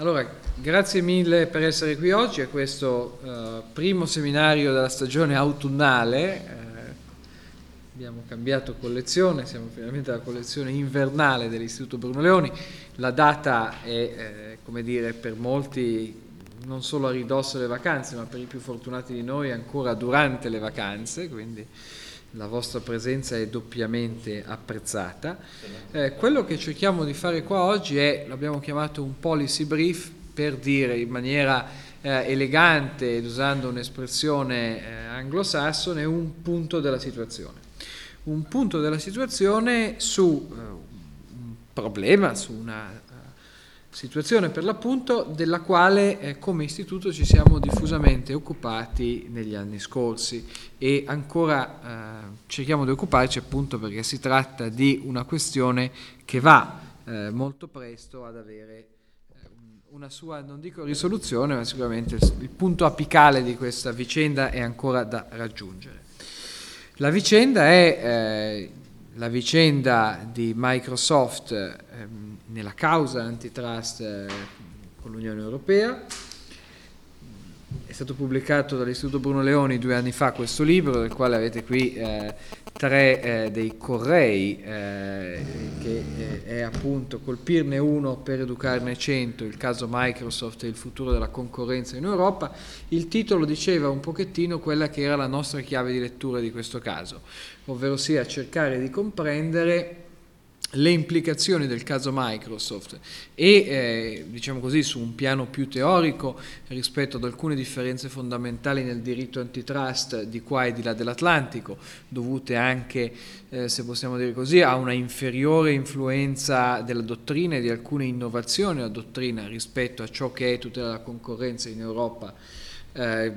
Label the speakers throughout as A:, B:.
A: Allora, grazie mille per essere qui oggi a questo uh, primo seminario della stagione autunnale. Eh, abbiamo cambiato collezione, siamo finalmente alla collezione invernale dell'Istituto Bruno Leoni. La data è, eh, come dire, per molti non solo a ridosso delle vacanze, ma per i più fortunati di noi ancora durante le vacanze, quindi la vostra presenza è doppiamente apprezzata. Eh, quello che cerchiamo di fare qua oggi è, l'abbiamo chiamato un policy brief, per dire in maniera eh, elegante ed usando un'espressione eh, anglosassone, un punto della situazione. Un punto della situazione su eh, un problema, su una situazione per l'appunto della quale eh, come istituto ci siamo diffusamente occupati negli anni scorsi e ancora eh, cerchiamo di occuparci appunto perché si tratta di una questione che va eh, molto presto ad avere eh, una sua, non dico risoluzione, ma sicuramente il punto apicale di questa vicenda è ancora da raggiungere. La vicenda è eh, la vicenda di Microsoft ehm, nella causa antitrust eh, con l'Unione Europea. È stato pubblicato dall'Istituto Bruno Leoni due anni fa questo libro, del quale avete qui eh, tre eh, dei correi, eh, che eh, è appunto colpirne uno per educarne cento, il caso Microsoft e il futuro della concorrenza in Europa. Il titolo diceva un pochettino quella che era la nostra chiave di lettura di questo caso, ovvero sia cercare di comprendere le implicazioni del caso Microsoft e eh, diciamo così su un piano più teorico rispetto ad alcune differenze fondamentali nel diritto antitrust di qua e di là dell'Atlantico dovute anche eh, se possiamo dire così a una inferiore influenza della dottrina e di alcune innovazioni della dottrina rispetto a ciò che è tutela della concorrenza in Europa eh,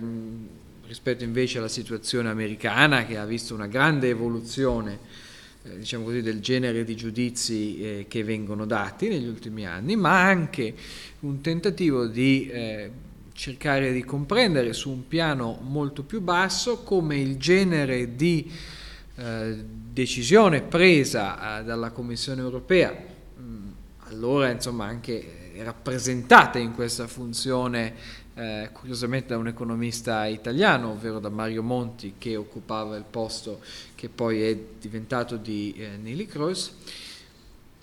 A: rispetto invece alla situazione americana che ha visto una grande evoluzione eh, diciamo così, del genere di giudizi eh, che vengono dati negli ultimi anni, ma anche un tentativo di eh, cercare di comprendere su un piano molto più basso come il genere di eh, decisione presa eh, dalla Commissione europea, mh, allora insomma anche rappresentata in questa funzione eh, curiosamente da un economista italiano, ovvero da Mario Monti, che occupava il posto che poi è diventato di eh, Neely Cross,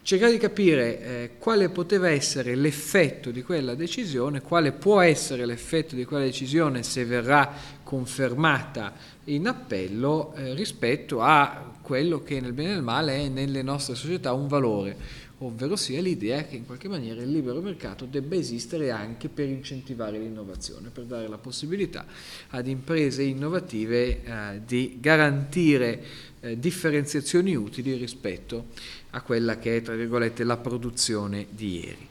A: cercare di capire eh, quale poteva essere l'effetto di quella decisione, quale può essere l'effetto di quella decisione se verrà confermata in appello eh, rispetto a quello che nel bene e nel male è nelle nostre società un valore, ovvero sia l'idea che in qualche maniera il libero mercato debba esistere anche per incentivare l'innovazione, per dare la possibilità ad imprese innovative eh, di garantire eh, differenziazioni utili rispetto a quella che è, tra virgolette, la produzione di ieri.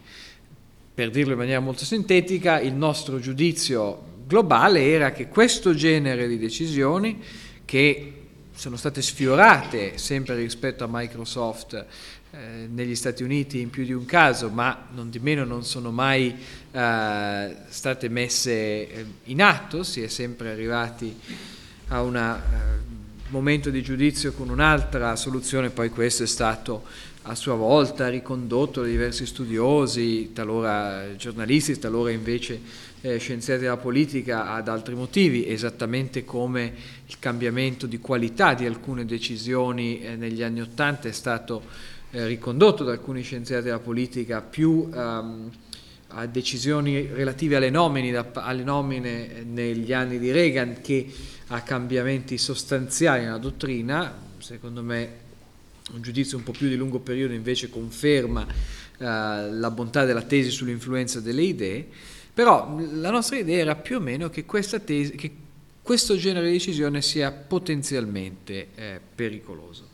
A: Per dirlo in maniera molto sintetica, il nostro giudizio globale era che questo genere di decisioni che sono state sfiorate sempre rispetto a Microsoft eh, negli Stati Uniti in più di un caso, ma non di meno non sono mai eh, state messe eh, in atto, si è sempre arrivati a un eh, momento di giudizio con un'altra soluzione, poi questo è stato a sua volta ricondotto da diversi studiosi, talora giornalisti, talora invece eh, scienziati della politica ad altri motivi, esattamente come il cambiamento di qualità di alcune decisioni eh, negli anni Ottanta è stato eh, ricondotto da alcuni scienziati della politica più um, a decisioni relative alle nomine, alle nomine negli anni di Reagan che a cambiamenti sostanziali nella dottrina, secondo me un giudizio un po' più di lungo periodo invece conferma uh, la bontà della tesi sull'influenza delle idee, però la nostra idea era più o meno che, tesi, che questo genere di decisione sia potenzialmente eh, pericoloso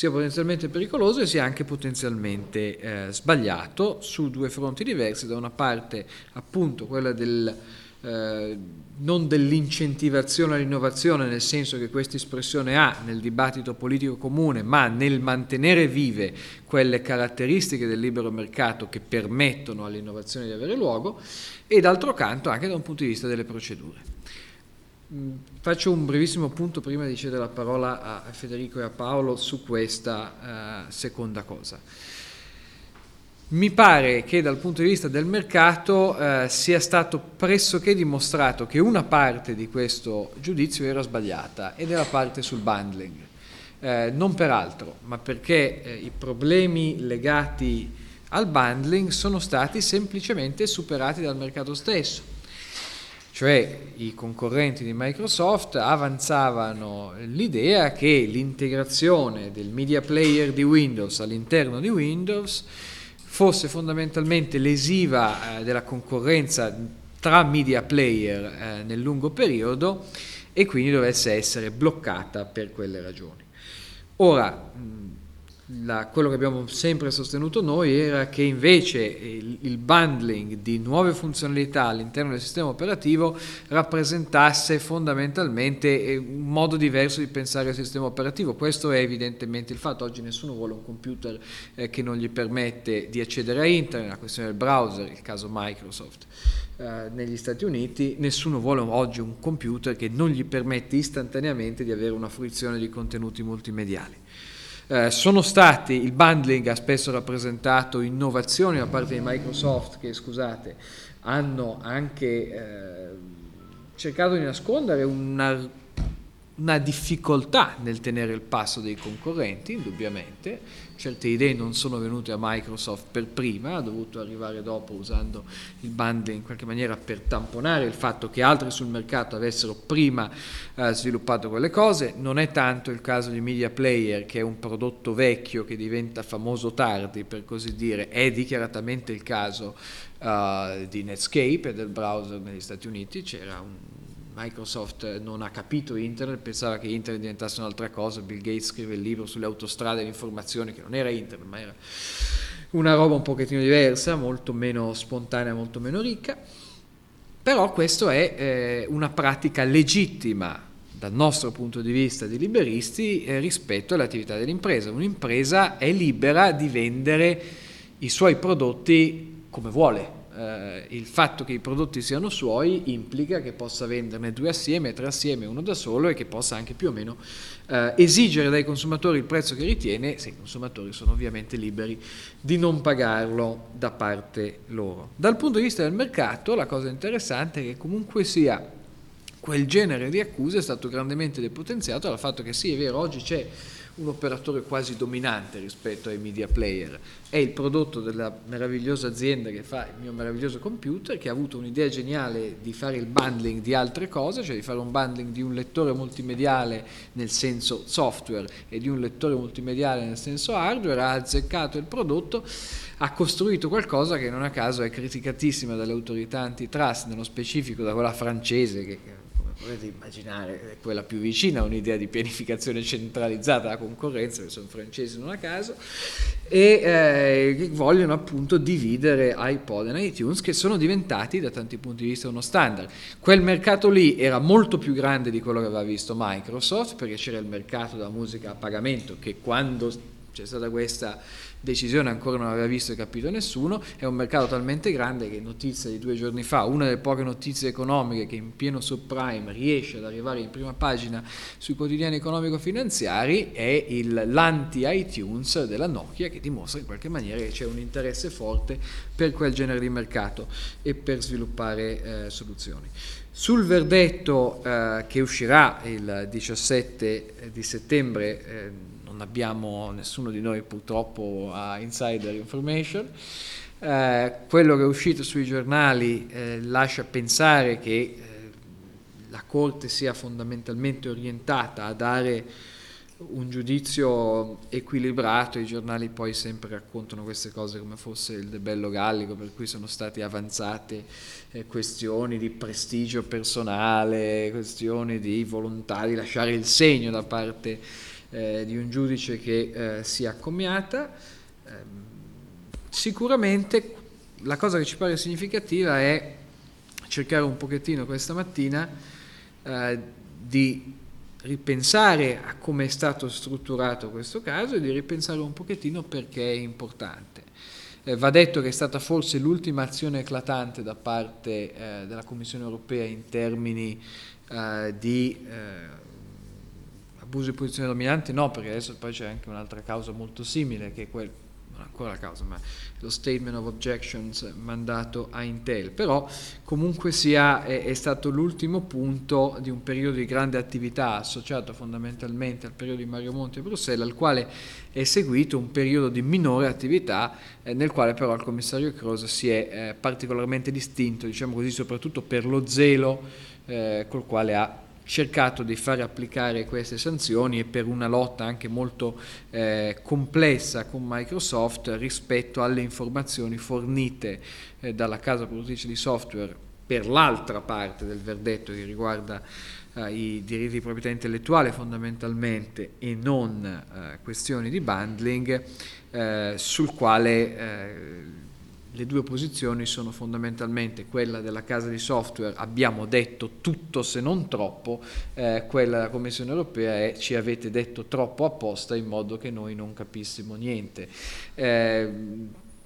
A: sia potenzialmente pericoloso e sia anche potenzialmente eh, sbagliato su due fronti diversi, da una parte appunto quella del, eh, non dell'incentivazione all'innovazione, nel senso che questa espressione ha nel dibattito politico comune, ma nel mantenere vive quelle caratteristiche del libero mercato che permettono all'innovazione di avere luogo, e d'altro canto anche da un punto di vista delle procedure. Mm, faccio un brevissimo punto prima di cedere la parola a Federico e a Paolo su questa uh, seconda cosa. Mi pare che dal punto di vista del mercato eh, sia stato pressoché dimostrato che una parte di questo giudizio era sbagliata ed era parte sul bundling. Eh, non per altro, ma perché i problemi legati al bundling sono stati semplicemente superati dal mercato stesso. Cioè i concorrenti di Microsoft avanzavano l'idea che l'integrazione del media player di Windows all'interno di Windows fosse fondamentalmente lesiva eh, della concorrenza tra media player eh, nel lungo periodo e quindi dovesse essere bloccata per quelle ragioni. Ora, la, quello che abbiamo sempre sostenuto noi era che invece il, il, bundling di nuove funzionalità all'interno del sistema operativo rappresentasse fondamentalmente eh, un modo diverso di pensare al sistema operativo. Questo è evidentemente il fatto. Oggi nessuno vuole un computer eh, che non gli permette di accedere a internet, la questione del browser, il caso Microsoft. Eh, negli Stati Uniti nessuno vuole oggi un computer che non gli permette istantaneamente di avere una fruizione di contenuti multimediali. Eh, sono stati, il bundling ha spesso rappresentato innovazioni da parte di Microsoft che, scusate, hanno anche eh, cercato di nascondere una, una difficoltà nel tenere il passo dei concorrenti, indubbiamente, certe idee non sono venute a Microsoft per prima, ha dovuto arrivare dopo usando il bundle in qualche maniera per tamponare il fatto che altri sul mercato avessero prima eh, sviluppato quelle cose. Non è tanto il caso di Media Player che è un prodotto vecchio che diventa famoso tardi, per così dire, è dichiaratamente il caso uh, di Netscape e del browser negli Stati Uniti, c'era un Microsoft non ha capito internet, pensava che internet diventasse un'altra cosa, Bill Gates scrive il libro sulle autostrade e l'informazione che non era internet, ma era una roba un pochettino diversa, molto meno spontanea, molto meno ricca, però questa è eh, una pratica legittima dal nostro punto di vista di liberisti eh, rispetto all'attività dell'impresa. Un'impresa è libera di vendere i suoi prodotti come vuole, eh, il fatto che i prodotti siano suoi implica che possa venderne due assieme, tre assieme, uno da solo e che possa anche più o meno eh, esigere dai consumatori il prezzo che ritiene, se i consumatori sono ovviamente liberi di non pagarlo da parte loro. Dal punto di vista del mercato la cosa interessante è che comunque sia quel genere di accuse è stato grandemente depotenziato dal fatto che sì, è vero, oggi c'è un operatore quasi dominante rispetto ai media player. È il prodotto della meravigliosa azienda che fa il mio meraviglioso computer, che ha avuto un'idea geniale di fare il bundling di altre cose, cioè di fare un bundling di un lettore multimediale nel senso software e di un lettore multimediale nel senso hardware, ha azzeccato il prodotto ha costruito qualcosa che non a caso è criticatissima dalle autorità antitrust, nello specifico da quella francese che potete immaginare è quella più vicina a un'idea di pianificazione centralizzata della concorrenza, che sono francesi non a caso, e eh, vogliono appunto dividere iPod e iTunes che sono diventati da tanti punti di vista uno standard. Quel mercato lì era molto più grande di quello che aveva visto Microsoft perché c'era il mercato della musica a pagamento che quando c'è stata questa decisione ancora non aveva visto e capito nessuno, è un mercato talmente grande che notizia di due giorni fa, una delle poche notizie economiche che in pieno subprime riesce ad arrivare in prima pagina sui quotidiani economico-finanziari è il, l'anti-iTunes della Nokia che dimostra in qualche maniera che c'è un interesse forte per quel genere di mercato e per sviluppare eh, soluzioni. Sul verdetto eh, che uscirà il 17 di settembre, eh, non abbiamo, nessuno di noi purtroppo ha insider information. Eh, quello che è uscito sui giornali eh, lascia pensare che eh, la Corte sia fondamentalmente orientata a dare un giudizio equilibrato, i giornali poi sempre raccontano queste cose come fosse il debello gallico, per cui sono state avanzate eh, questioni di prestigio personale, questioni di volontà di lasciare il segno da parte eh, di un giudice che eh, si accomiata. Eh, sicuramente la cosa che ci pare significativa è cercare un pochettino questa mattina eh, di ripensare a come è stato strutturato questo caso e di ripensare un pochettino perché è importante. Eh, va detto che è stata forse l'ultima azione eclatante da parte eh, della Commissione europea in termini eh, di abuso di posizione dominante no, perché adesso poi c'è anche un'altra causa molto simile, che è quel, ancora la causa, ma lo statement of objections mandato a Intel, però comunque sia è, è, stato l'ultimo punto di un periodo di grande attività associato fondamentalmente al periodo di Mario Monti a Bruxelles, al quale è seguito un periodo di minore attività eh, nel quale però il commissario Cross si è eh, particolarmente distinto, diciamo così, soprattutto per lo zelo eh, col quale ha cercato di fare applicare queste sanzioni e per una lotta anche molto eh, complessa con Microsoft rispetto alle informazioni fornite eh, dalla casa produttrice di software per l'altra parte del verdetto che riguarda eh, i diritti di proprietà intellettuale fondamentalmente e non eh, questioni di bundling eh, sul quale eh, le due posizioni sono fondamentalmente quella della casa di software, abbiamo detto tutto se non troppo, eh, quella della Commissione europea è ci avete detto troppo apposta in modo che noi non capissimo niente. Eh,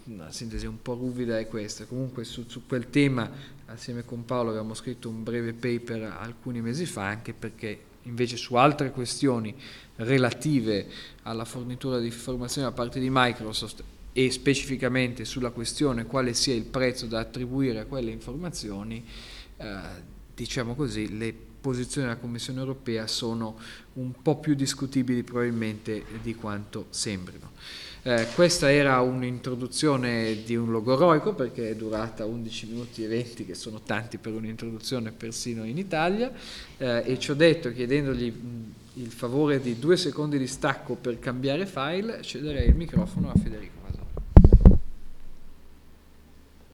A: una sintesi un po' ruvida è questa, comunque su, su, quel tema assieme con Paolo abbiamo scritto un breve paper alcuni mesi fa anche perché invece su altre questioni relative alla fornitura di informazioni da parte di Microsoft e specificamente sulla questione quale sia il prezzo da attribuire a quelle informazioni, eh, diciamo così, le posizioni della Commissione europea sono un po' più discutibili probabilmente di quanto sembrino. Eh, questa era un'introduzione di un logoroico perché è durata 11 minuti e 20 che sono tanti per un'introduzione persino in Italia eh, e ci ho detto chiedendogli il favore di due secondi di stacco per cambiare file cederei il microfono a Federico.